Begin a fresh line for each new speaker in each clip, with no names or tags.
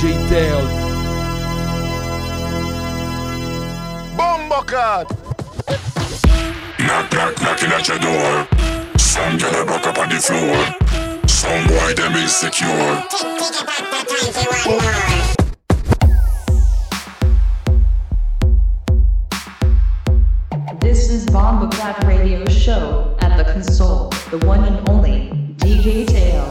DJ Teo.
Bombocat!
Knock, knock, knocking at your door. Some girl broke up on the floor. Some boy them insecure.
This is Bomba Clap Radio Show at the console, the one and only DJ Tail.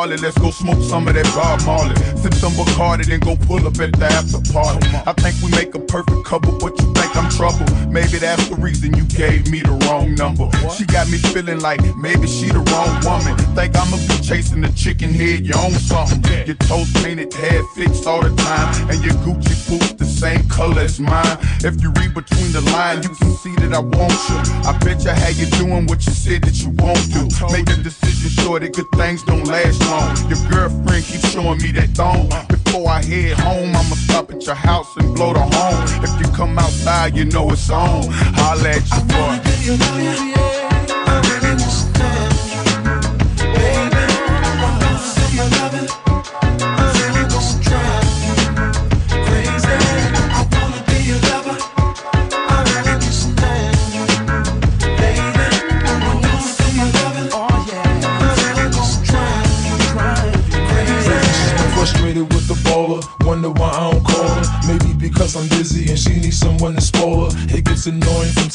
Harley, let's go smoke some of that Bob Marley. Sip some Bacardi, then go pull up at the after party. I think we make a perfect couple, but you think I'm trouble. Maybe that's the reason you gave me the wrong number. She got me feeling like maybe she the wrong woman. Think I'ma be chasing the chicken head, you own something. Your toes painted, hair fixed all the time, and your Gucci boots the same color as mine. If you read between the lines, you can see that I want you. I bet you how you doing what you said that you won't do. Make a decision sure that good things don't last long. Your girlfriend keeps showing me that thong. Before I head home, I'ma stop at your house and blow the horn. If you come outside, you know it's on. Holla at you, boy.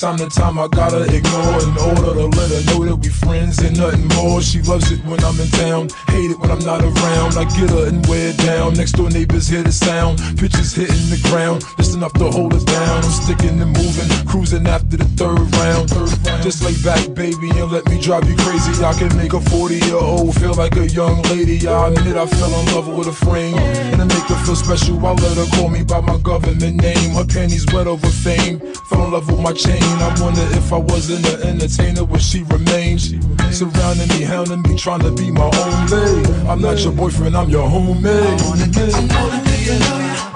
Time to time. I gotta ignore in order to let her know that we friends and nothing more. She loves it when I'm in town, hate it when I'm not around. I get her and wear down. Next door neighbors hear the sound. Pitches hitting the ground, just enough to hold it down. I'm sticking and moving, cruising after the third round. Just lay back, baby, and let me drive you crazy. I can make a 40 year old feel like a young lady. I admit I fell in love with a frame, and to make her feel special, I let her call me by my government name. Her panties wet over fame. Fell in love with my chain. I wonder if I wasn't an entertainer, would she remain? Surrounding me, hounding me, trying to be my own lady. I'm not your boyfriend, I'm your homie.
I wanna be your lawyer.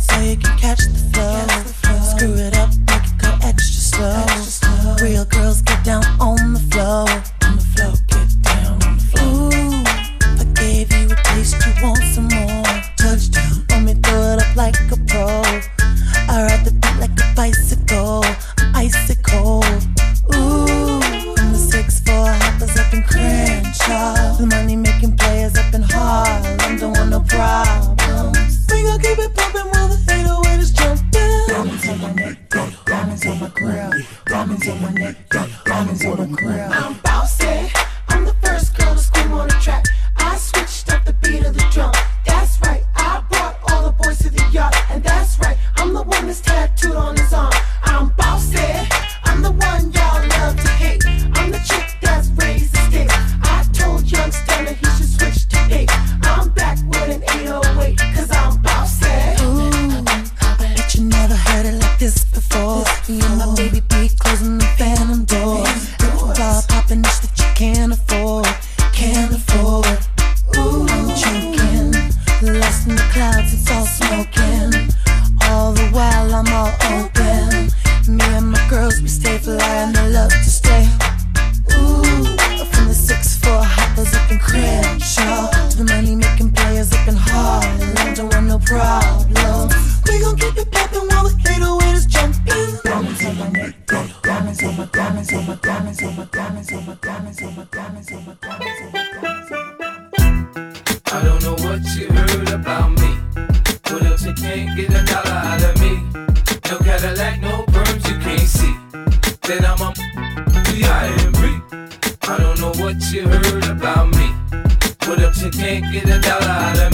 so you
can catch the
flow. Screw it
up. Can't get a dollar. out of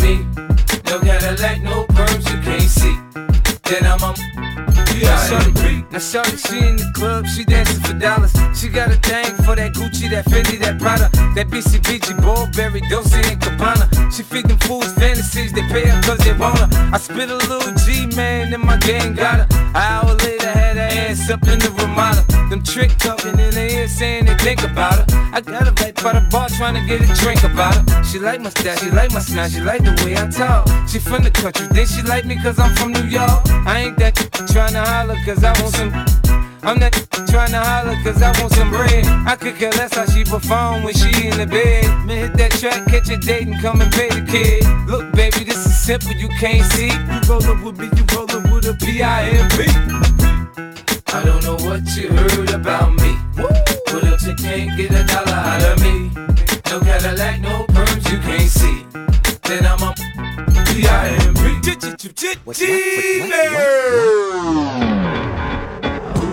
Now shorty, she in the club, she dancing for dollars. She got a thing for that Gucci, that Fendi, that Prada, that BCBG, Burberry, Dolce and Gabbana. She feed them fools fantasies, they pay her cause they want her. I spit a little G, man, and my gang got her. An hour later, had her ass up in the Ramada. Them trick talking in the ear saying they think about her. I got her right by the bar trying to get a drink about her. She like my style, she like my smile, she like the way I talk. She from the country, then she like me cause I'm from New York. I ain't that trying to holler cause I want some. I'm not trying to holler cause I want some bread. I could care less how she perform when she in the bed. Man, hit that track, catch a date and come and pay the kid. Look, baby, this is simple, you can't see. You rollin' with me, you rollin' with a P-I-M-P. I don't know what you heard about me. But if you can't get a dollar out of me, no Cadillac, no perms you can't see. Then I'm a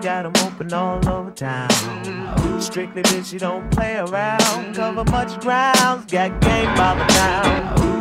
got 'em open all over town. Strictly bitch, you don't play around. Cover much grounds, got game by the pound.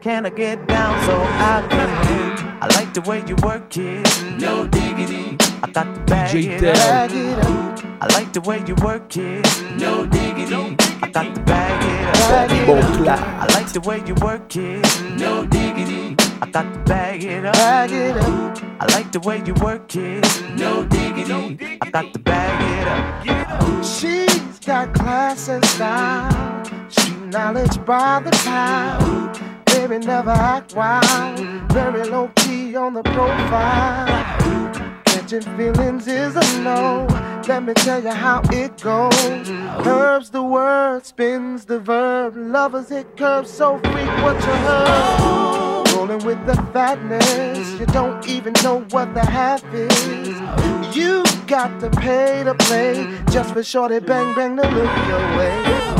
Can I get down so I can? I like the way you work it, no diggity. I got to bag
DJ
it up. Bag it up. I like the way you work it, no diggity. I got to bag it up. Bag it up. I like the way you work it, no diggity. I got to bag it up. Bag it up. I like the way you work it, no diggity. I got to bag it up.
She's got class and style, street knowledge by the pound. Baby never act wild, very low key on the profile. Catching feelings is a no. Let me tell you how it goes. Curves the word, spins the verb. Lovers hit curves so frequent you heard. Rolling with the fatness, you don't even know what the half is. You got to pay to play just for shorty bang bang to look your way.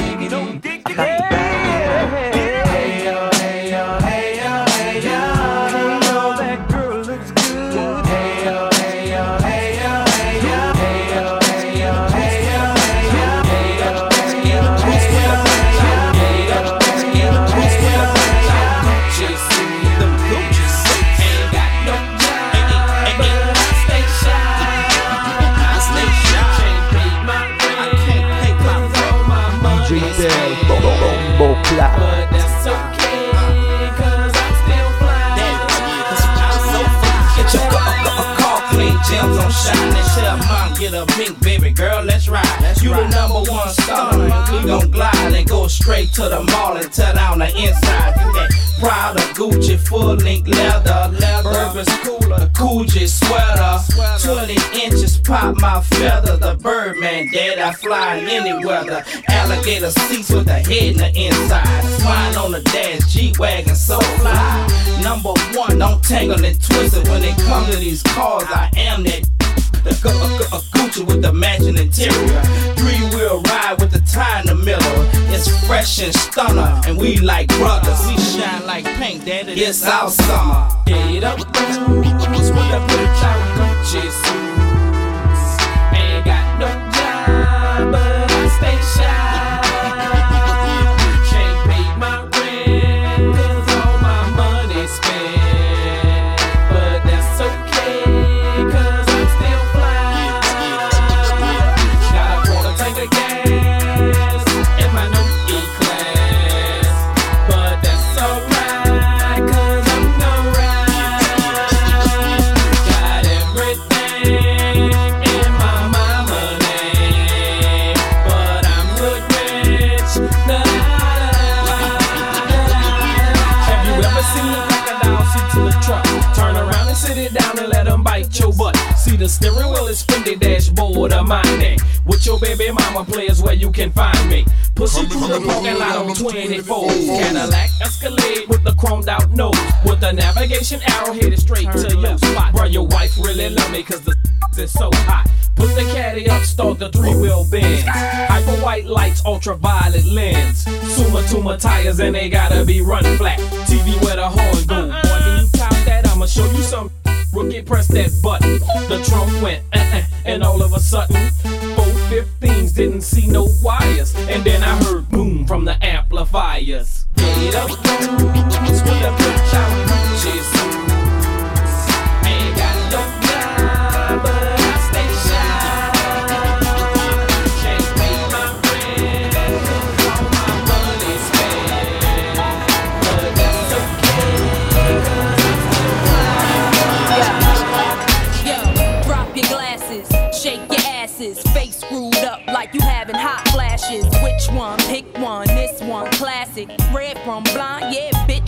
you don't dig today. Get a pink baby girl. Let's ride. you the number one star. We gon' glide and go straight to the mall and tear on the inside. You that Prada, Gucci, full length leather, Bourbon's cooler, Coogee sweater, 20 inches pop my feather. The Birdman dead, I fly in any weather. Alligator seats with a head in the inside. Swine on the dash, G wagon so fly. Number one, don't tangle and twist it when it comes to these cars. I am that. The gu- gu- uh, Gucci with the matching interior. Three wheel ride with the tie in the middle. It's fresh and stunner, and we like brothers. We shine like paint, daddy. It's our summer. Get up, with a bitch out Gucci suits. Ain't got no job, but I stay shy. It down and let him bite your butt. See the steering wheel is Fendi dashboard of mine. With your baby mama players where you can find me. Pussy through the parking lot on 24. Cadillac Escalade with the chromed out nose. With the navigation arrow headed straight to your spot. Bro, your wife really love me cause the is so hot. Put the caddy up, start the three wheel bend. Hyper white lights, ultraviolet lens. Suma Tuma tires and they gotta be run flat. TV where the horn go. Boy, can you top that? I'ma show you some. Rookie, press that button. The trunk went, uh, uh, and all of a sudden, 415s didn't see no wires. And then I heard boom from the amplifiers. Get up, with a bitch out,
from blind, yeah,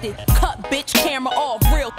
Cut bitch camera off, real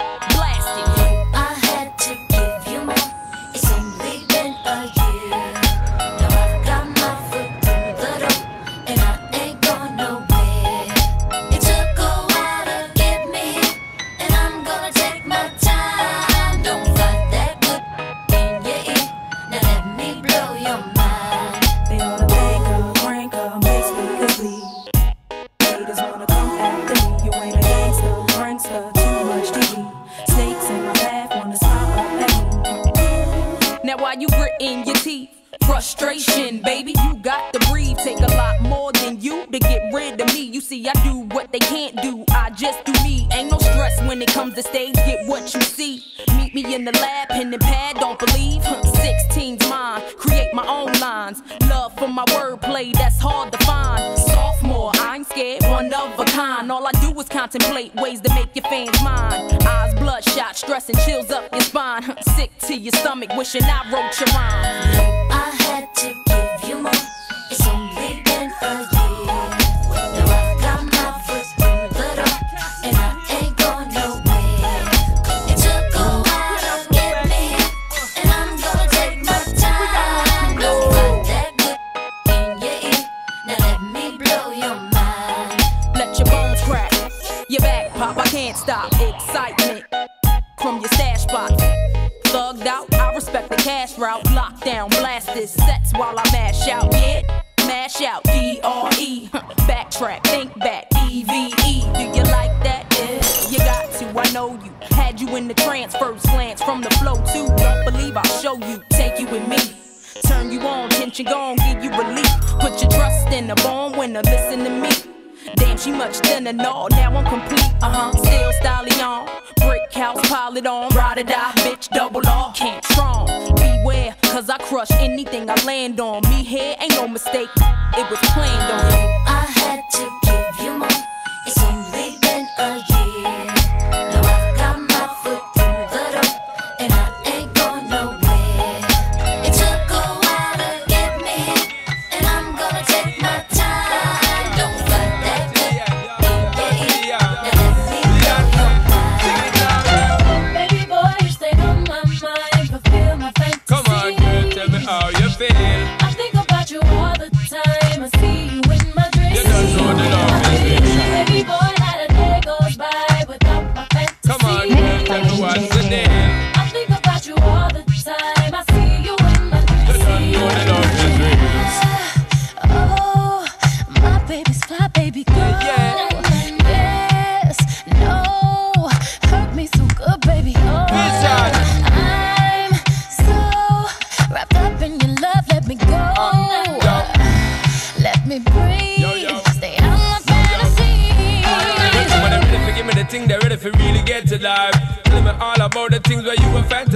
on. Me here ain't no mistake, it was planned on.
I had to give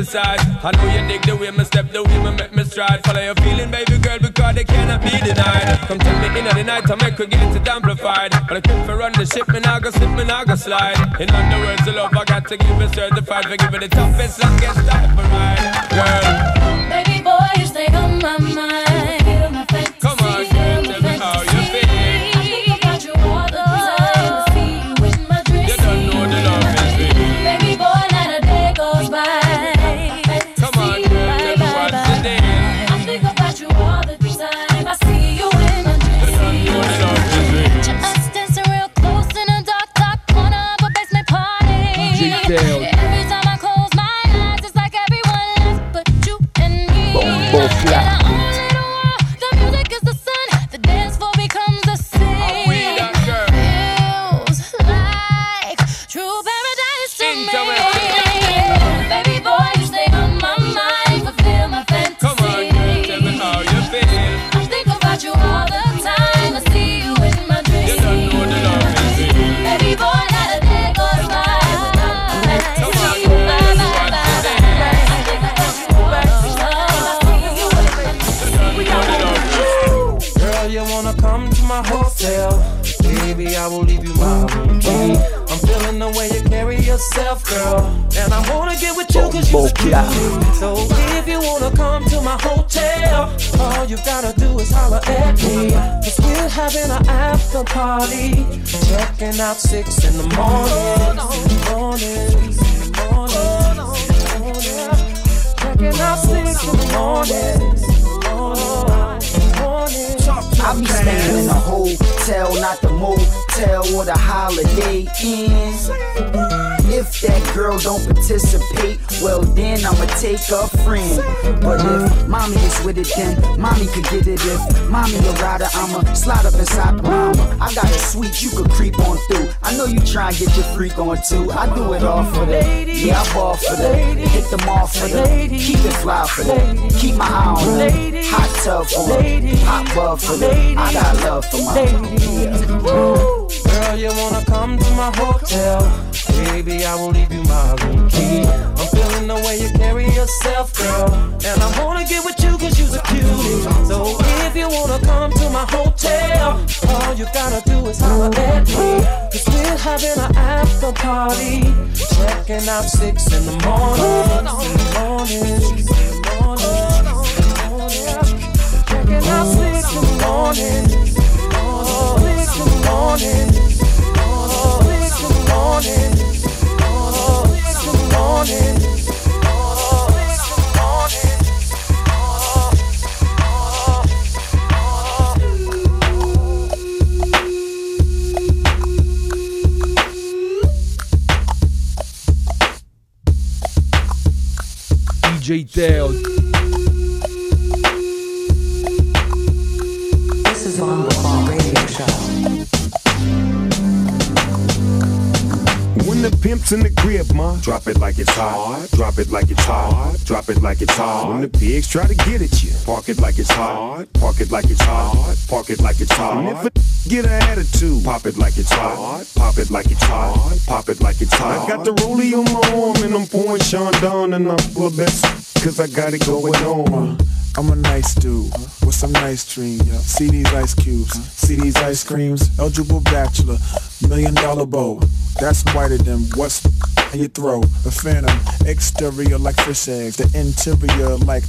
fantasize. I know you dig the way me step, the way me make me stride. Follow your feeling, baby girl, because they cannot be denied. Come tell me in the night, I make her get it amplified. But I for run the ship, me I go slip, me I go slide. In other words, the love I got to give it certified. For give it the toughest, longest time for ride.
Checking out six in the morning. Morning. Morning. Six in the morning.
I be staying in a hotel, not the motel or the holiday inn. Girl don't participate, well then I'ma take a friend. But if mommy is with it, then mommy could get it. If mommy a rider, I'ma slide up inside mama. I got a suite you could creep on through. I know you try and get your freak on too. I do it all for that. Yeah, I ball for that. Hit them all for that. Keep it fly for that. Keep my eye on that. Hot tub for that. Hot bub for that. I got love for my yeah.
Girl, you wanna come to my hotel? Baby, I will leave you my room key. I'm feeling the way you carry yourself, girl. And I wanna get with you cause you're a cutie. So if you wanna come to my hotel, all you gotta do is holler at me. Cause we're having an after party. Checking out six in the morning. Checking out in the morning. The morning. Six in the morning. In the morning.
DJ Teo.
Pimp's in the crib, ma, drop it like it's hot. Drop it like it's hot. Drop it like it's hot. When the pigs try to get at you, park it like it's hot. Park it like it's hot. Park it like it's hot. And if a get an attitude, pop it like it's hot. Pop it like it's hot. Pop it like it's hot. I got the rollie on my arm and I'm pouring Sean down and I'm full of best cause I got it going on.
I'm a nice dude with some nice dreams. See these ice cubes, see these ice creams. Eligible bachelor, million dollar bow. That's whiter than what's in your throat. A phantom, exterior like fish eggs, the interior like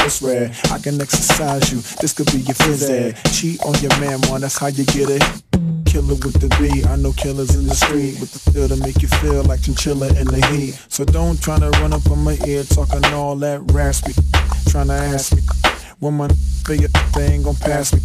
it's red. I can exercise you. This could be your phys ed. Cheat on your man, man. That's how you get it. Killer with the B. I know killers in the street with the feel to make you feel like chinchilla in the heat. So don't try to run up on my ear talking all that raspy. Trying to ask me when my figure they ain't gonna pass me.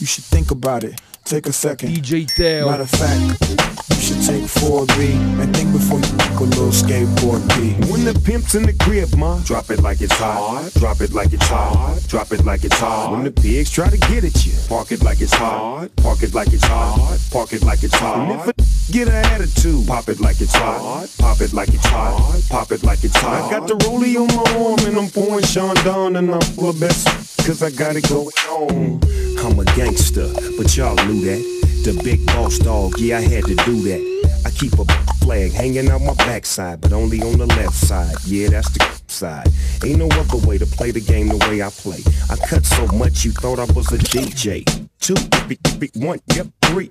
You should think about it. Take a second.
DJ Teo.
Matter of fact, should take 4B and think before you fuck a little skateboard B.
When the pimp's in the crib, ma, drop it like it's hot. Drop it like it's hot. Drop it like it's hot. When the pigs try to get at you, park it like it's hot. Park it like it's hot. Park it like it's hot. And if a get an attitude, pop it like it's hot. Pop it like it's hot. Pop it like it's hot. I got the rollie on my arm and I'm pouring Sean down and I'm full of best cause I got it going on. I'm a gangster, but y'all knew that. The big boss dog, yeah, I had to do that. I keep a flag hanging out my backside, but only on the left side. Yeah, that's the side. Ain't no other way to play the game the way I play. I cut so much you thought I was a DJ. Two, one, yep, three.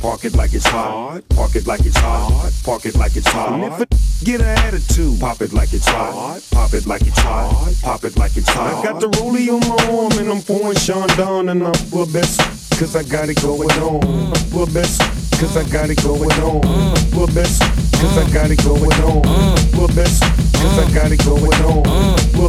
park it like it's hot. Park it like it's hot. Park it like it's hot. And if a get an attitude, pop it like it's hot. Pop it like it's hot. Pop it like it's hot. I got the rollie on my arm and I'm pouring Sean down and I'm full best cause I got it going on. Of best cause I got it going on. Of best cause I got it going on. Of best cause I got it going on. I'm full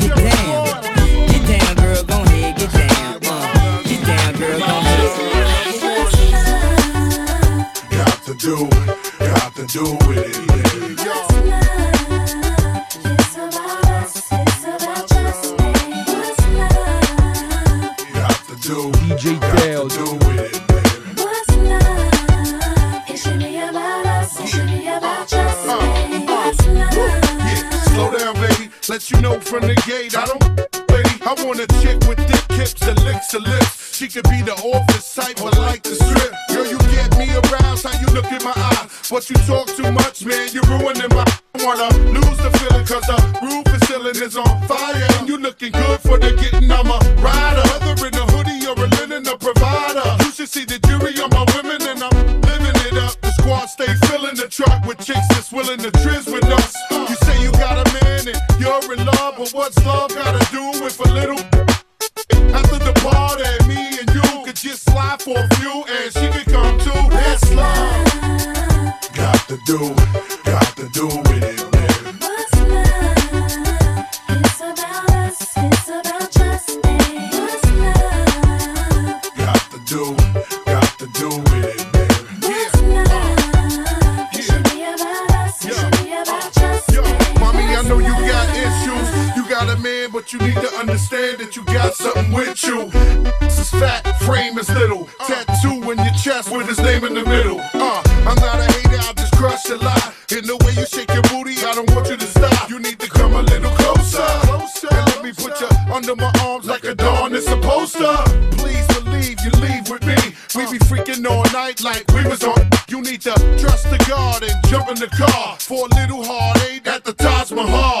jump in the car for a little heartache at the Taj Mahal.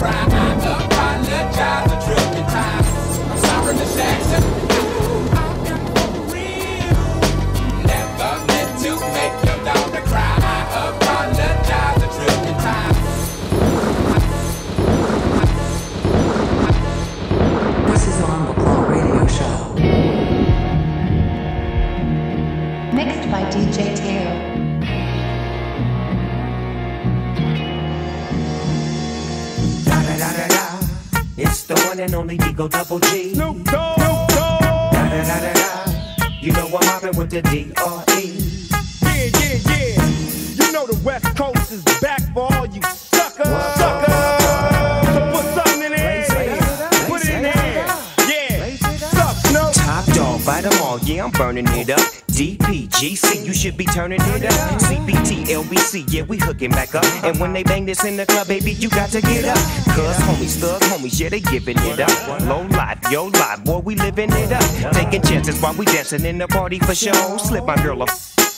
Cry. I apologize a trillion times. I'm sorry, Miss Jackson.
And Digo Double G. Snoop Dogg. Da da da da da. You know I'm mobbing with the D R E.
Yeah, yeah, yeah. You know the West Coast is back for all you suckers. Suckers. So put something in there. Put it in there. Yeah. Suck, Snoop.
Top dog, bite them all, yeah, I'm burning it up. DPGC, you should be turning it up. CPT, LBC, yeah, we hooking back up. And when they bang this in the club, baby, you got to get up. Cuz homies, thug homies, yeah, they giving it up. Low life, yo life, boy, we living it up. Taking chances while we dancing in the party for show. Slip my girl a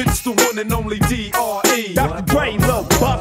It's the one and only D.R.E.
Dr. Dre, Lil Buff.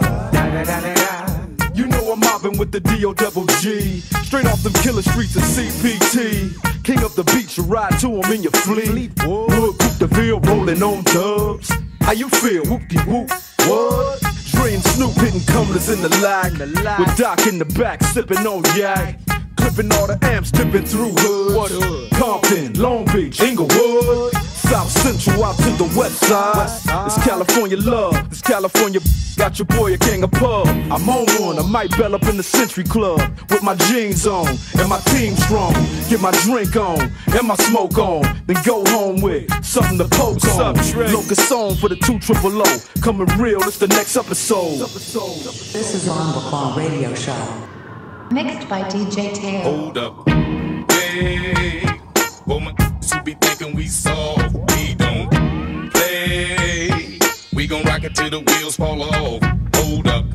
You know I'm mobbing with the D.O. double G. Straight off them killer streets of CPT. King up the beach, you ride to him in your fleet. Wood, Coupe de Ville, rolling on dubs. How you feel? Whoop-de whoop. What? Dre and Snoop hitting cumblers in the lag. With Doc in the back, sipping on yak. Clipping all the amps, dipping through hood. What hood? Compton, Long Beach, Inglewood. South Central out to the west side. It's California love. This California got your boy a king of pub. I'm on one. I might bell up in the Century Club with my jeans on and my team strong. Get my drink on and my smoke on. Then go home with something to poke on. Locust song for the two triple O. Coming real. It's the next episode.
This is Bomboclat Radio Show. Mixed by DJ Teo.
Hold up. Hey, for my who be thinking we soft, we don't play. We gon' rock it till the wheels fall off. Hold up.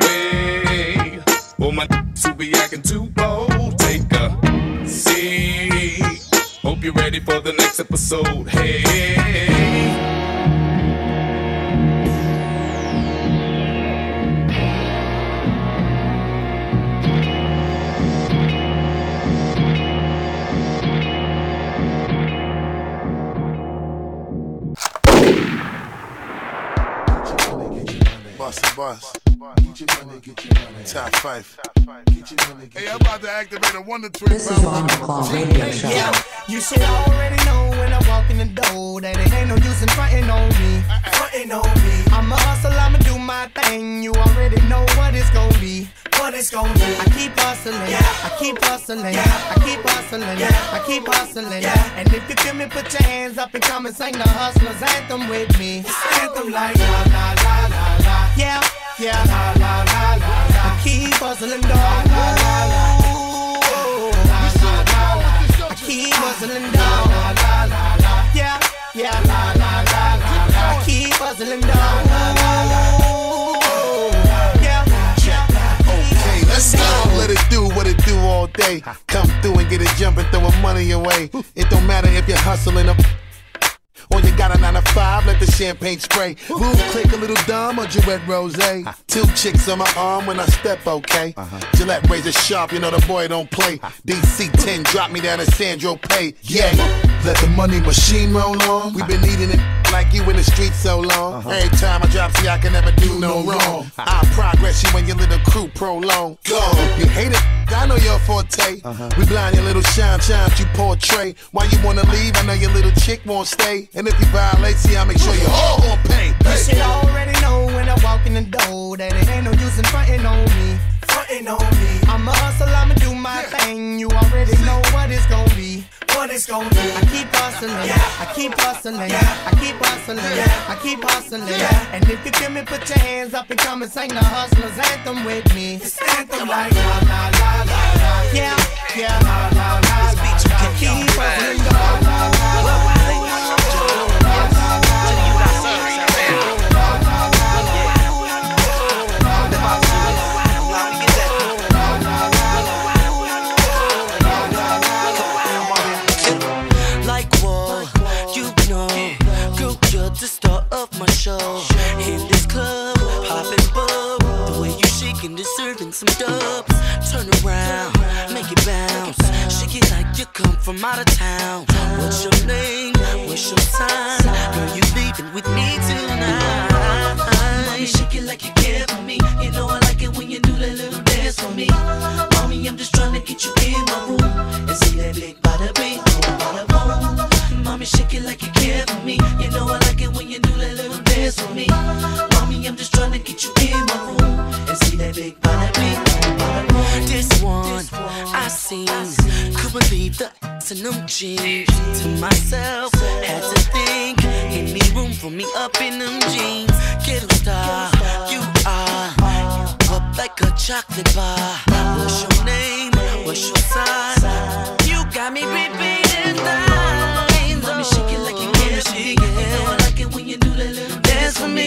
Wait, for my who be acting too bold, take a seat. Hope you're ready for the next episode. Hey.
Bust a bus. Get your money, get your money. Top five. Get your money, get
Hey, I'm about to activate a Wonder Twin.
This is on the Fall Radio Show.
Yeah, you should already know when I walk in the door that it ain't no use in frontin' on me. Frontin' on me. I'm a hustle, I'ma do my thing. You already know what it's gonna be. What it's gonna be. I keep hustling. I keep hustling. I keep hustling. I keep hustling. And if you feel me, put your hands up and come and sing the hustlers anthem with me. Anthem like la la la la la. Yeah, yeah. La la la la la. I keep hustling, dog. La la la la. I keep hustling down. La, la, la, la. Yeah, yeah. La, la, la, la, la. I keep hustling down. La, la, la,
Okay, let's go. Let it do what it do all day. Come through and get it jumping, throwing money away. It don't matter if you're hustling up. You got a 9 to 5, let the champagne spray. Move, click a little dumb or Gillette Rose. Two chicks on my arm when I step, okay? Uh-huh. Gillette razor sharp, you know the boy don't play. DC 10, drop me down to Saint-Tropez. Yeah, let the money machine roll on. we been eating it like you in the street so long. Uh-huh. Every time I drop, see, I can never do no wrong. I progress you when your little crew prolong. Go, you hate it, I know your forte. Uh-huh. We blind your little shine, shine you portray. Why you wanna leave? I know your little chick won't stay. And if you violate, see, I'll make sure you all gon' pay.
You should already know when I walk in the door that it ain't no use in frontin' on me. Frontin' on me. I'm a hustle, I'ma do my thing. You already know what it's gonna be. What it's gonna be. I keep hustling. I keep hustling. I keep hustling. I keep hustling. And if you feel me, put your hands up and come and sing the hustlers anthem with me. It's anthem like la la la la la. Yeah, yeah. La la la la. I keep hustling. La la
some dubs. Turn around, make it bounce. Shake it like you come from out of town. What's your name? What's your sign? Girl, you leaving with me tonight. Mommy, shake it like you care for me. You know I like it when you do that little dance for me. Mommy, I'm just trying to get you in my room and see that big body, boom. Mommy, shake it like you care for me. You know I like it when you do that little dance for me. Mommy, I'm just trying to get you in my room and see that big bada seen, could believe the ass in them jeans. To myself, had to think, any room for me up in them jeans. Ghetto star, you are. You up like a chocolate bar. What's your name? What's your size? You got me repeating lines. Mommy, shake it like you care for me. You know I like it when you do that little dance for me.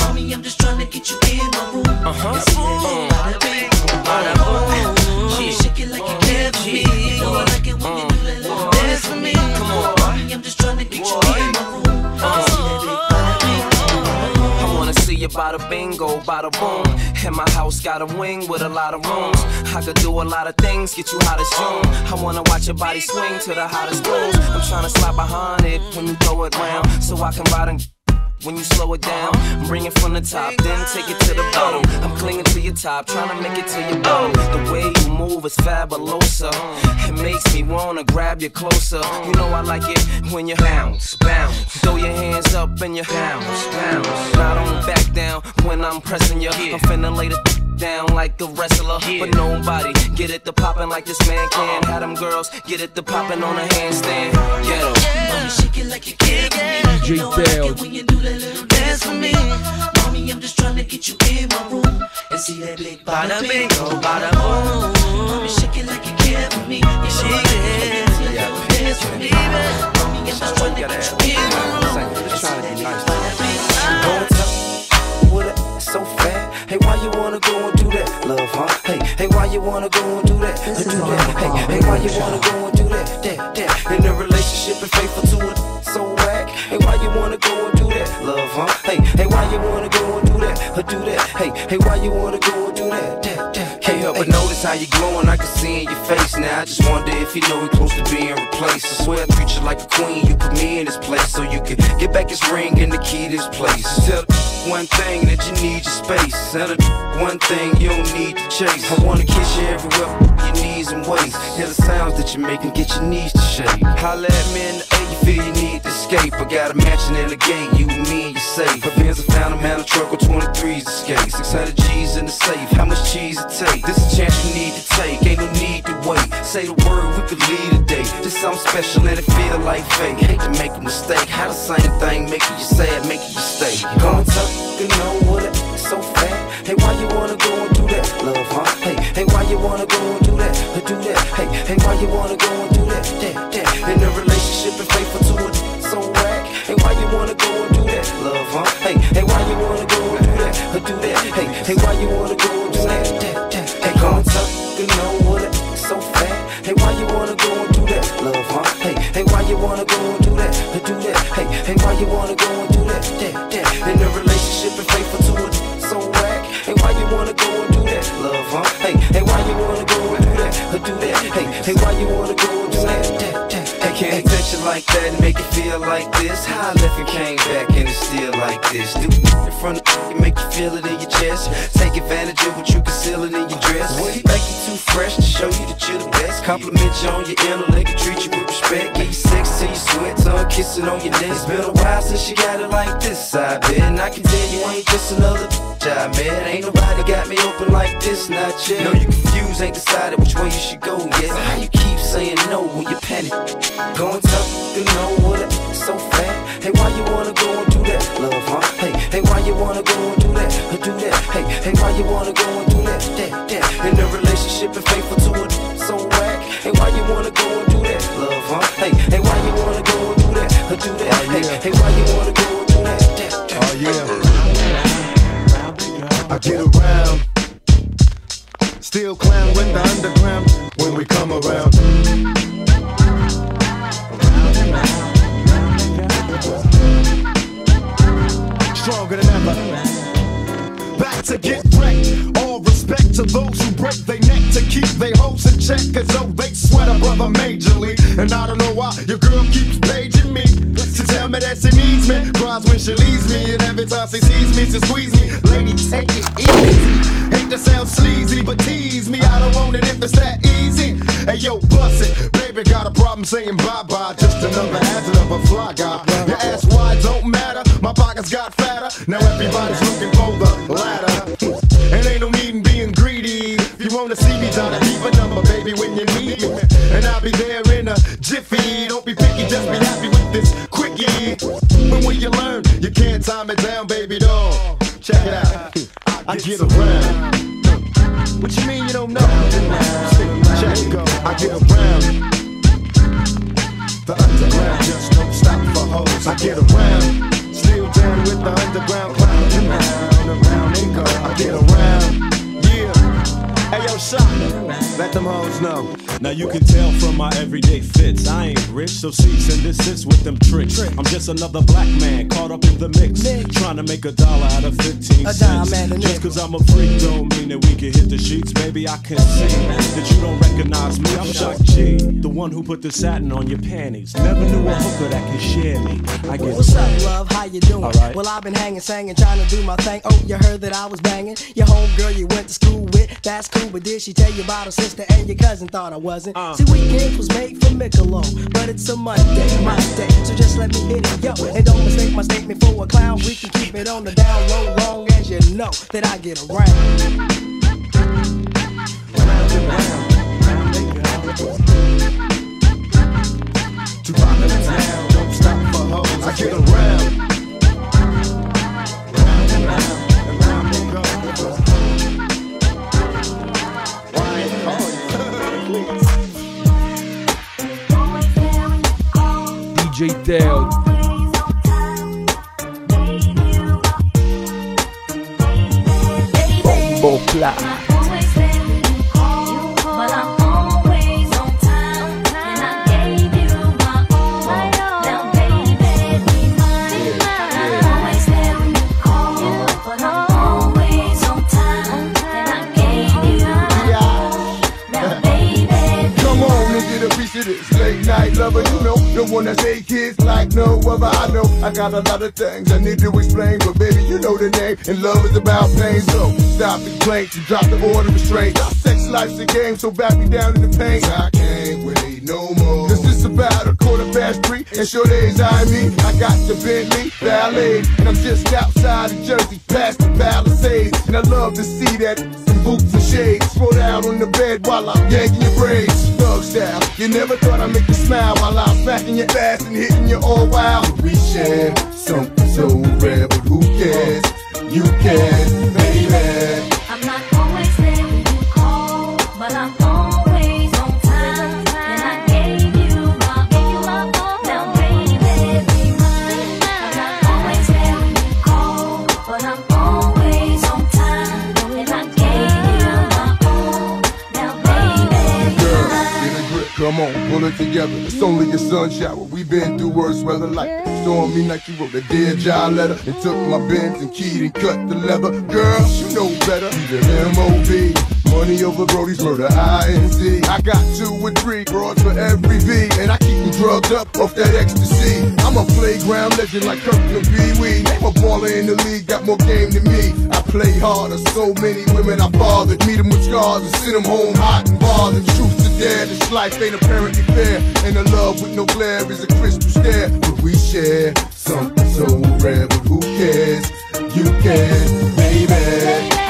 Mommy, I'm just trying to get you in my room. Uh-huh. Bada bada
bingo, bada boom. And my house got a wing with a lot of rooms. I could do a lot of things, get you hot as June. I wanna watch your body swing to the hottest tunes. I'm trying to slide behind it when you throw it round, so I can ride and when you slow it down, bring it from the top, then take it to the bottom. I'm clinging to your top, trying to make it to your bottom. The way you move is fabulosa. It makes me wanna grab you closer. You know I like it when you bounce, bounce. Throw your hands up and you bounce, bounce. Now don't back down when I'm pressing you. I'm finna lay the down like a wrestler, but nobody get it to poppin' like this man can. Uh-huh. Have them girls get it to poppin' on a handstand. Ghetto.
Mommy, shake it like you care for me.
DJ
You know I like it when you do that little dance for me. Mommy, I'm just trying to get you in my room and see that big bada bingo, bada boom. Mommy, shake it like you care for me. You know I like it when you do that little dance for me. Mommy, I'm just trying to get you in my room.
Going tough with it, so fat. Hey, why you wanna go and do that, love, huh? Hey, hey, why you wanna go and do that, uh, do that? Hey, hey, why you wanna go and do that, that, that? In a relationship and faithful to it, so whack. Hey, why you wanna go and do that, love, huh? Hey, hey, why you wanna go and do that, uh, do that? Hey, hey, why you wanna go and do that, that, that?
Can't help but notice how you're glowing, I can see in your face now. I just wonder if you know we close to being replaced. I swear I treat you like a queen, you put me in this place so you can get back his ring and the key to this place. Tell one thing that you need your space, the one thing you don't need to chase. I wanna kiss you everywhere, knees and waist. Hear the sounds that you make and get your knees to shake. Holla at me in the A, you feel you need to escape. I got a mansion in the gate, you and me you safe. My Benz, I found a man, a truck with 23s escape. 600 G's in the safe, how much cheese it take? This a chance you need to take, ain't no need to wait. Say the word, we could lead a day. This something special and it feel like fake. Hate to make a mistake, how the same thing making you sad, making you stay.
Going tough, you know what it so fat. Hey, why you wanna go that, love, huh? Hey, hey, why you wanna go and do that, uh, do that? Hey, hey, why you wanna go and do that, that, that? In a relationship and faithful to it, so whack. Hey, why you wanna go and do that, love, huh? Hey, hey, why you wanna go and do that, uh, do that? Hey, hey, why you wanna go and do that, that, that? Hey, going tough, you know what it so fat. Hey, why you wanna go and do that, love, huh? Hey, hey, why you wanna go and do that, uh, do that? Hey, hey, why you wanna go and do that, that, that? In a relationship and faithful to it, so whack. Huh? Hey, hey, why you wanna go and do that, uh, do that? Hey, hey, why you wanna go do that, that?
Hey, can't touch it like that and make it feel like this. How I left and came back and it's like this. Do it in front of you, make you feel it in your chest. Take advantage of what you concealing in your dress. Like you too fresh to show you that you're the best. Compliment you on your intellect, treat you with respect. Give you sex till you sweat, tongue kissing on your neck. It's been a while since you got it like this, I bet. And I can tell you ain't just another I man. Ain't nobody got me open like this, not yet. No, you confused, ain't decided which way you should go yet. So how you keep saying no when you panic?
Going
another black man caught up in the mix, trying to make a dollar out of 15
A
cents.
dime and a
just cause I'm a freak don't mean that we can hit the sheets. Maybe I can see that you don't recognize me. I'm Shock G, the one who put the satin on your panties. Never knew a hooker that could share me. I get
What's up, love? How you doing? Well, I've been hanging, singing, trying to do my thing. Oh, you heard that I was banging? Your homegirl you went to school with, that's cool. But did she tell you about her sister and your cousin thought I wasn't?
Uh.
See, weekends was made for Michelob, but it's a Monday, my day. So just let me hit it, yo. And don't mistake my statement for a clown. We can keep it on the down low, long as you know that I get around.
To rock it down, don't stop for hoes. I get around.
DJ Dale. Bombo Clat.
But I'm always on time, and I gave
this late night lover. You know, one that say kids like no other. I know I got a lot of things I need to explain, but baby, you know the name. And love is about pain, so stop the complaints and drop the order of restraint. Sex life's a game, so back me down in the pain. I can't wait no more. Cause it's about a quarter past three, and sure days I me. I got the Bentley Ballet, and I'm just outside of Jersey, past the Palisades. And I love to see that in boots and shades. Throw out on the bed while I'm yanking your braids. Thug style, you never thought I'd make you smile while I'm smacking your ass and hitting you all wild. We share Only sun shower. We've been through worse weather like stormy like You wrote a dear job letter and took my Benz and keyed and cut the leather. Girl, you know better. Be the M.O.B. Money over Brody's murder, I-N-C. I got two or three broads for every V, and I keep them drugged up off that ecstasy. I'm a playground legend like Kirkland Pee Wee. Name a baller in the league, got more game than me. I play harder, so many women I fathered. Meet them with scars and send them home hot and bothered. Truth to dare, this life ain't apparently fair. And a love with no glare is a crystal stare. But we share something so rare, but who cares? You can, baby.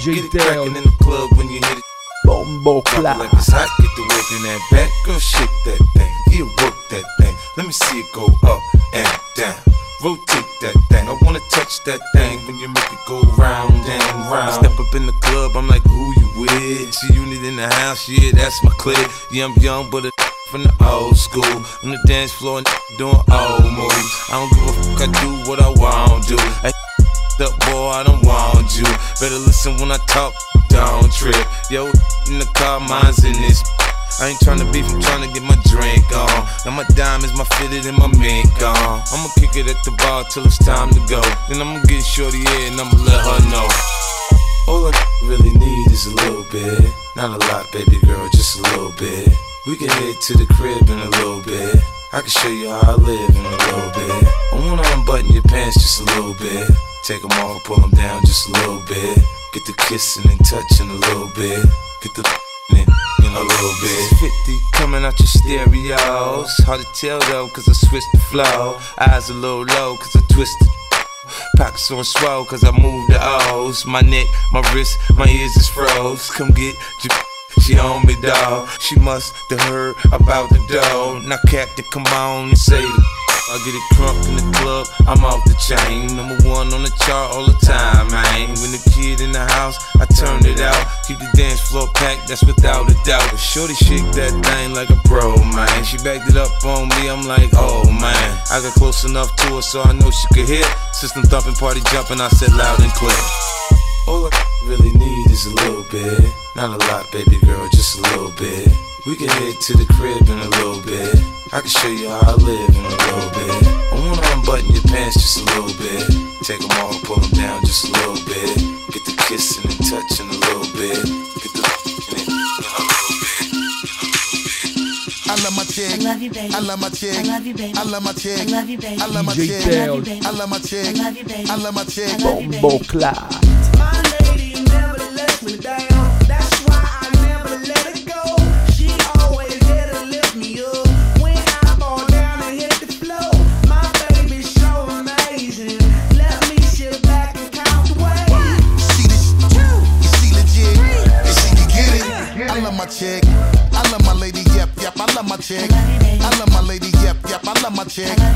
DJ
Get it crackin' in the club when you hit it.
Bombo
it like it's hot, get the work in that back. Girl, shake that thing, yeah, work that thing. Let me see it go up and down. Rotate that thing, I wanna touch that thing when you make it go round and round. Step up in the club, I'm like, who you with? G-Unit in the house, yeah, that's my clique. Yeah, I'm young, but a from the old school. On the dance floor and doing old moves. I don't give a fuck, I do what I want to. I up, boy, I don't want you. Better listen when I talk, don't trip. Yo, in the car, mine's in this. I ain't tryna beef, I'm tryna get my drink on. Now my diamonds, my fitted, and my mink on. I'ma kick it at the bar till it's time to go. Then I'ma get shorty in and I'ma let her know. All I really need is a little bit. Not a lot, baby girl, just a little bit. We can head to the crib in a little bit. I can show you how I live in a little bit. I wanna unbutton your pants just a little bit. Take them off, pull them down just a little bit. Get the kissing and touching a little bit. Get the in in a little bit. 50 coming out your stereos. Hard to tell though, cause I switched the flow. Eyes a little low, cause I twisted. Pockets on swell, cause I moved the O's. My neck, my wrist, my ears is froze. Come get your. She on me, dawg. She must have heard about the dough. Now, Captain, come on and say the. I get it crunk in the club, I'm off the chain. Number one on the chart all the time, man. When the kid in the house, I turn it out. Keep the dance floor packed, that's without a doubt. Shorty shake that thing like a pro, man. She backed it up on me, I'm like, oh man. I got close enough to her so I know she could hear. System thumping, party jumping, I said loud and clear. All I really need is a little bit. Not a lot, baby girl, just a little bit. We can head to the crib in a little bit. I can show you how I live in a little bit. I wanna unbutton your pants just a little bit. Take them off, pull them down just a little bit. Get the kissing and touching a little bit. Get the
I love my chick.
I love you, baby.
I love my chick.
I love you, baby.
I love my chick.
I love you, baby.
I love my
DJ
chick.
Dale.
I love my chick.
I love you, baby.
I love my chick. Bomboclat. My
lady never lets me down.
Chick.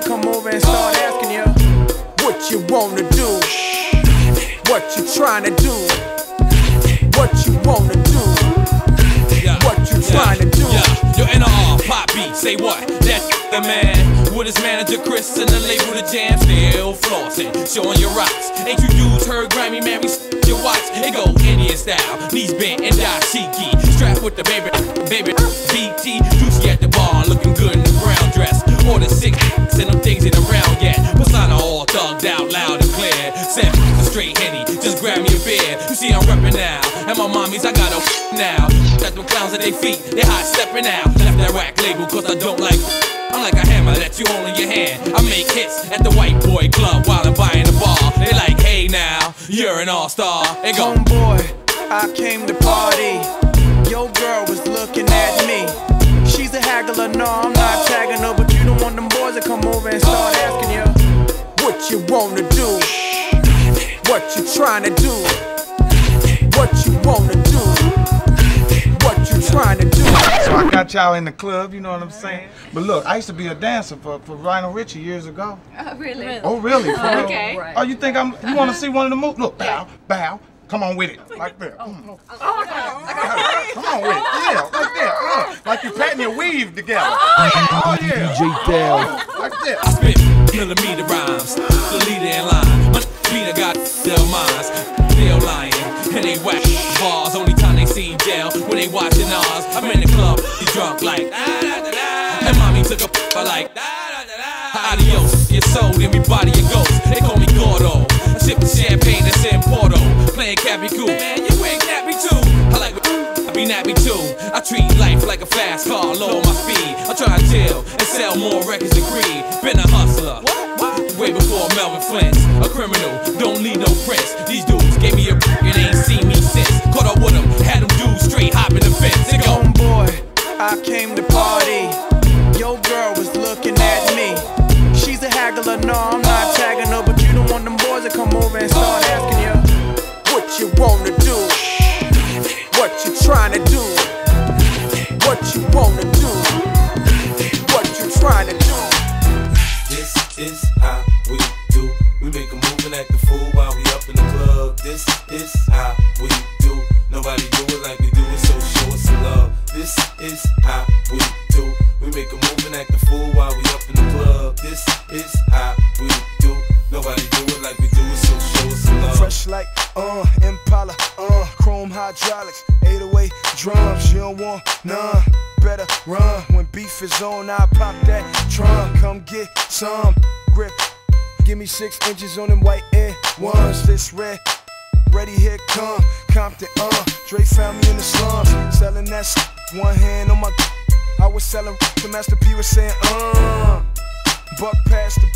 To come over and start asking you what you wanna do, what you trying to do, what you wanna do, what you trying to do.
Yeah, yo, NR, pop beat, say what? That's the man. With his manager Chris and the label the jam, still flossing, showing your rocks. Ain't you dudes heard Grammy man? We s- your watch. It go Indian style, knees bent and dashiki. Strapped with the baby, baby BT. Juicy More than six and them things ain't around yet. Persona all thugged out, loud and clear. Said a straight henny, just grab me a beer. You see I'm reppin' now, and my mommies I got a now. Got them clowns at their feet, they hot stepping out. Left that rack label cause I don't like. I'm like a hammer that you hold in your hand. I make hits at the white boy club while I'm buying the bar. They like, hey now, you're an all star. They go,
Homeboy, I came to party. Your girl was looking at me. She's a haggler, no, I'm not tagging her, but want them boys to come over and start asking you what you wanna do, what you trying to do, what you wanna do, what you trying to do.
So I got y'all in the club, you know what I'm saying? But look, I used to be a dancer for, for Lionel Richie years ago.
Oh, really?
Oh, really? For oh, real?
okay.
Oh, you think I'm, you want to see one of the moves? Look, bow, bow. Come on with it. Like that.
Oh,
Come on with it. Yeah, like that. Uh, like you patting your weave together. Oh, yeah.
DJ Dale.
Like that.
I spit millimeter rhymes, the leader in line. My Peter got their minds, still lying, and they whack bars. Only time they see jail when they watching ours. I'm in the club, he drunk like, da, da, da, da. and mommy took a I like, da, da, da, da. adios, your soul, everybody a ghost. They call me Gordo, sipping champagne that's in Porto, playing Cool. Man, you ain't Cappy too. I like I be nappy too. I treat life like a fast car, lower my speed. I try to chill and sell more records than Creed. Been a hustler. Way before Melvin Flint, a criminal, don't need no prints. These dudes gave me a break and ain't seen me since. Caught up with them, had them dudes straight hopping the fence. They go,
Homeboy, I came to
36 inches on them white air ones. This red, ready, here come Compton, uh. Dre found me in the slums, selling that. One hand on my. I was selling, the Master P was saying, uh. Buck past the.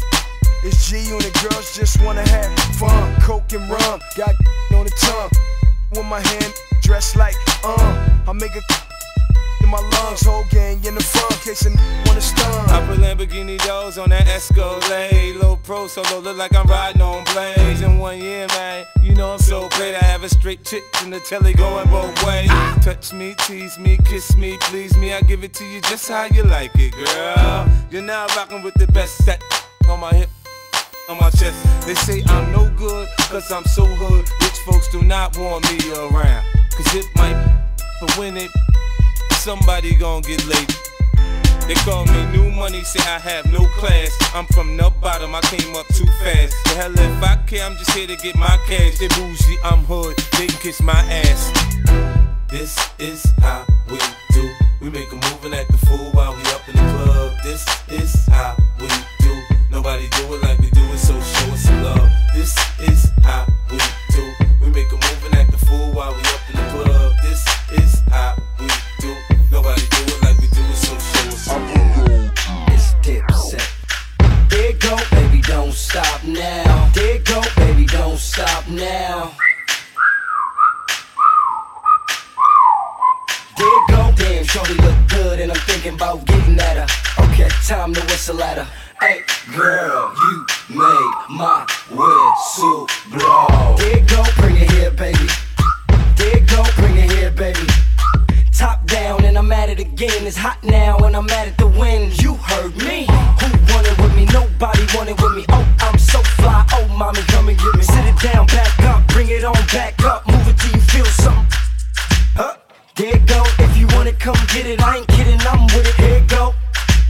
It's G and the girls just wanna have fun. Coke and rum, got on the tongue. With my hand dressed like, uh. I make a my lungs Whole gang in the front Case a wanna stun
I put Lamborghini doors on that Escalade. Low pro solo, look like I'm riding on blades. In one year, man, you know I'm so great. I have a straight chick in the telly going both ways. Touch me, tease me, kiss me, please me. I give it to you just how you like it, girl. You're now rocking with the best set on my hip. On my chest, they say I'm no good, cause I'm so hood. Rich folks do not want me around. Cause it might, but when it, somebody gon' get late. They call me new money, say I have no class. I'm from the bottom, I came up too fast. The hell if I care, I'm just here to get my cash. They bougie, I'm hood, they can kiss my ass. This is how we do. We make a move and act the fool while we up in the club. This is how we do. Nobody do it like we
thinking about getting at her. Okay, time to whistle at her. Hey, girl, you make my whistle blow. There go, bring it here, baby. There go, bring it here, baby. Top down and I'm at it again. It's hot now and I'm at it to win. You heard me. Who wanted with me? Nobody wanted with me. Oh, I'm so fly. Oh, mommy, come and get me. Sit it down, back up, bring it on back up. Move it till you feel something. Huh? There it go. Come get it. I ain't kidding. I'm with it. Here go.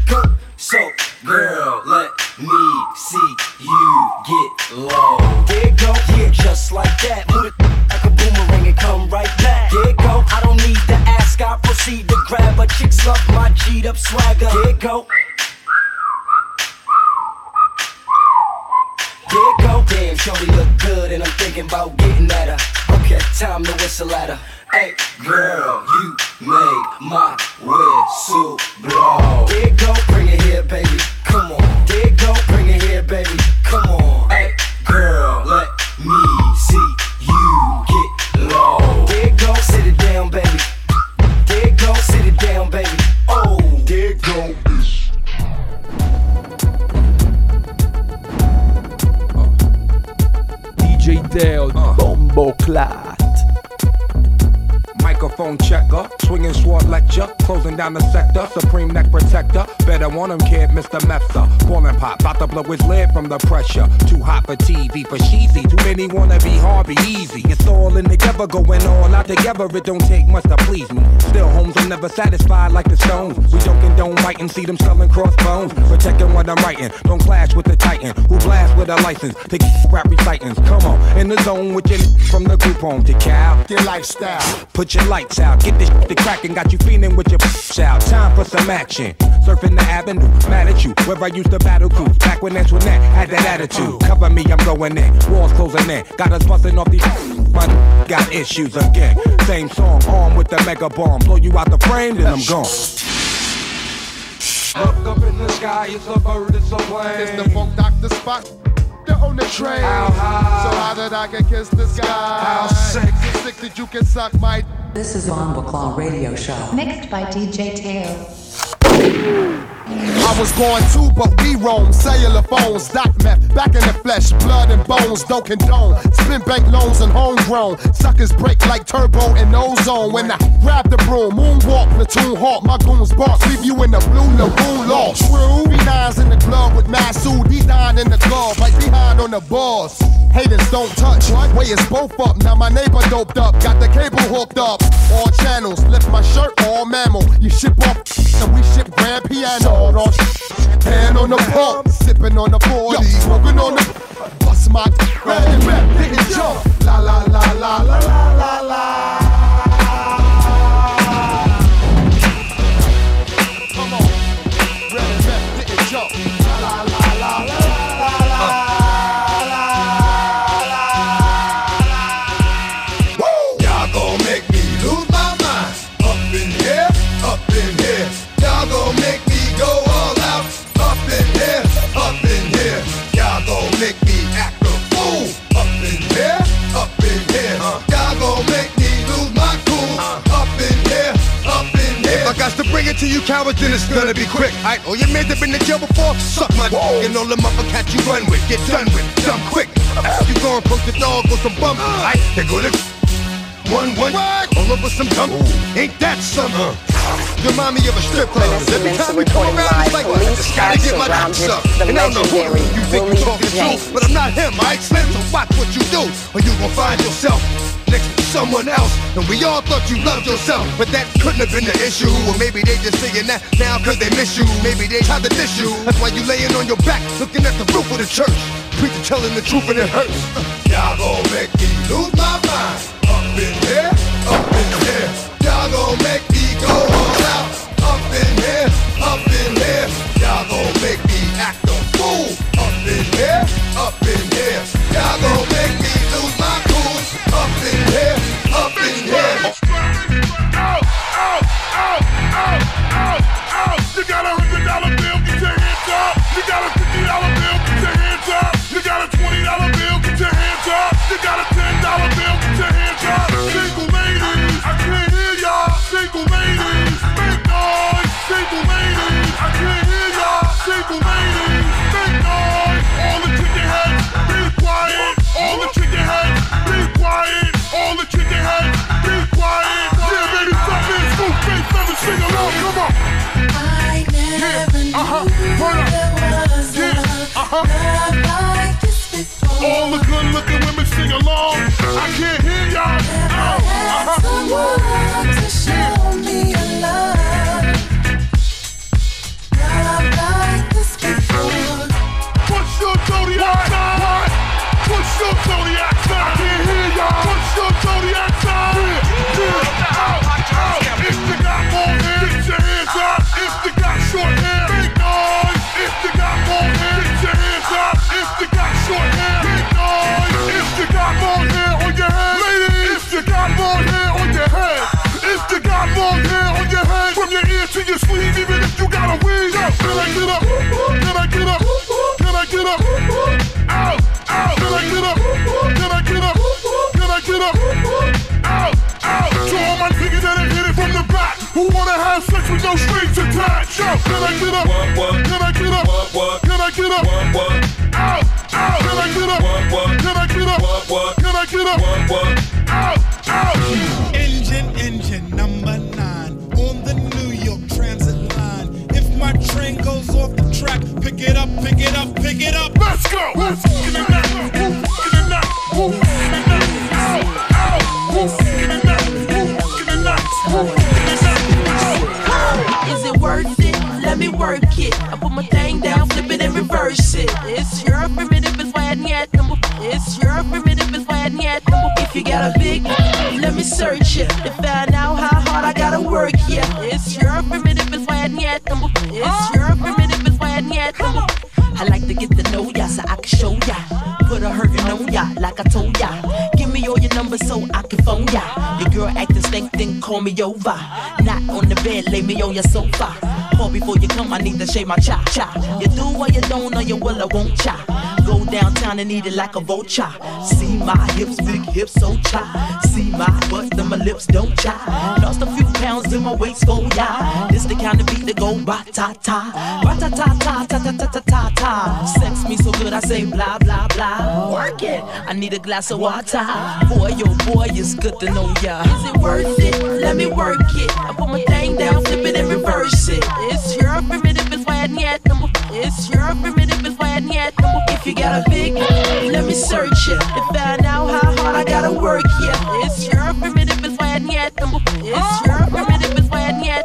Go. So, girl, let me see you get low. There go. Yeah, just like that. Move it like a boomerang and come right back. There go. I don't need to ask. I proceed to grab a chicks love my G'd up swagger. There go. There it go. Damn, shorty look good and I'm thinking about getting at her. Okay, time to whistle at her. Hey, girl, you make my whistle blow. There it go, bring it here, baby.
Blow his lid from the pressure. Too hot for TV, for cheesy. Too many wanna be Harvey easy. It's all in together, going all out together. It don't take much to please me. Still, homes are never satisfied like the stones. We joking, don't condone writing, see them selling crossbones. Protecting what I'm writing, don't clash with the titan who blast with a license to get rap recitants. Come on, in the zone with your from the group home to Cal.
Your lifestyle.
Put your lights out, get this shit to crackin', got you feeling with your out. Time for some action. Surfing the avenue, mad at you. Where I used to battle cruise, back when that's when that had that attitude. Cover me, I'm going in. Walls closing in, got us busting off these. But got issues again. Same song, armed with the mega bomb. Blow you out the frame, then I'm gone.
Look up in the sky, it's a bird, it's a plane. It's the Funk Doctor Spock. They're on the train. How high? So high that I can kiss the sky. How sick? So sick that you can suck my.
This is Bomboclat Radio Show. Mixed by DJ Teo.
I was going too, but we roam. Cellular phones, doc meth, back in the flesh, blood and bones, don't condone. Spin bank loans and homegrown. Suckers break like turbo and ozone. When I grab the broom, moonwalk, platoon hawk, my goons bark, leave you in the blue lagoon lost. True, B9's in the club with Masood, D9 in the club, right behind on the bars. Haters don't touch, way is both up. Now my neighbor doped up, got the cable hooked up. All channels, lift my shirt, all mammal. You ship off, piano. Hand on the pump, sipping on the 40, smoking on the. Bust
my ready, rap, didn't jump.
It to you cowards, then it's gonna be quick. Alright, all oh, your men that been in jail before, suck my dick. And all the motherfuckers you run with, get done with, dumb quick. You go and poke the dog with some bump. Alright, they go to one, one, all over some dump. Ain't that something? Uh-huh. You remind me of a strip club. Every time we come around, it's like, what? I just gotta get my kicks up. And I don't know who you think you're talking to, but I'm not him, alright? Slim, so watch what you do, or you gon' find yourself next to someone else. And we all thought you loved yourself, but that couldn't have been the issue. Or maybe they just saying that now cause they miss you. Maybe they tried to diss you. That's why you laying on your back, looking at the roof of the church. Preacher telling the truth and it hurts.
Uh, y'all gon' make me lose my mind. Up in here, up in here. Y'all gon' make me go
attached. Can I get up? Can I get up? Can I get up? Out, out. Can I get up? Can I get up? Can I get up? Out, out.
Engine, engine number nine on the New York Transit line. If my train goes off the track, pick it up, pick it up, pick it up.
Let's go. Let's get
put my thing down, flip it and reverse it. It's your primitive, it's why I need number. It's your primitive, it's why I need number. If you got a big, let me search it to find out how hard I gotta work. Yeah, it's your primitive, it's why I need number. It's your primitive, it's why I need number. I like to get to know ya so I can show ya. Put a hurtin' on ya like I told ya. Numbers so I can phone ya. Your girl acting stank, then call me over. Not on the bed, lay me on your sofa. Call before you come, I need to shave my cha cha. You do or you don't, or you will I won't cha. Go downtown and eat it like a vulture. See my hips, big hips, so cha. See my butt, then my lips don't cha. Lost a few pounds in my waist, go ya. This the kind of beat that go ba ta ta, ba ta ta ta ta ta ta ta ta ta. Sex me so good, I say blah blah blah. Work it. I need a glass of water. Boy, oh boy, it's good to know ya. Is it worth it? Let me work it. I put my thing down, flip it and reverse it. It's your primitive, it's why I need number. It's your primitive, number. If you got a big, let me search it to find out how hard I gotta work. Yeah, it's your primitive, it's why I need number. It's your primitive, it's why I need.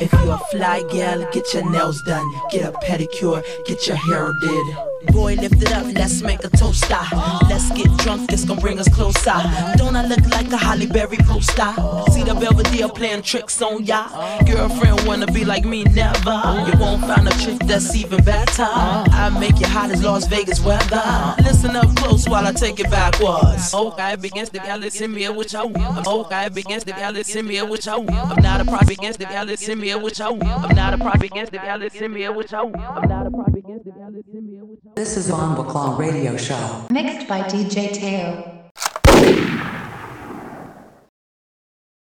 If you're a fly gal, get your nails done, get a pedicure, get your hair did. Boy, lift it up, let's make a toast. ah. Let's get drunk, it's gonna bring us closer. Don't I look like a Holly Berry poster? See the Belvedere playing tricks on ya. Girlfriend wanna be like me, never. You won't find a chick that's even better. I make you hot as Las Vegas weather. Listen up close while I take it backwards. Okay, begins the Alice in me. Okay, begins the Alice in me, I want. I'm not a prop against the Alice in me, I want. I'm not a prop against the Alice in me, I want. I'm not a prop against the Alice in me, I want.
This is the Bombaclaw Radio Show.
Mixed by DJ Teo.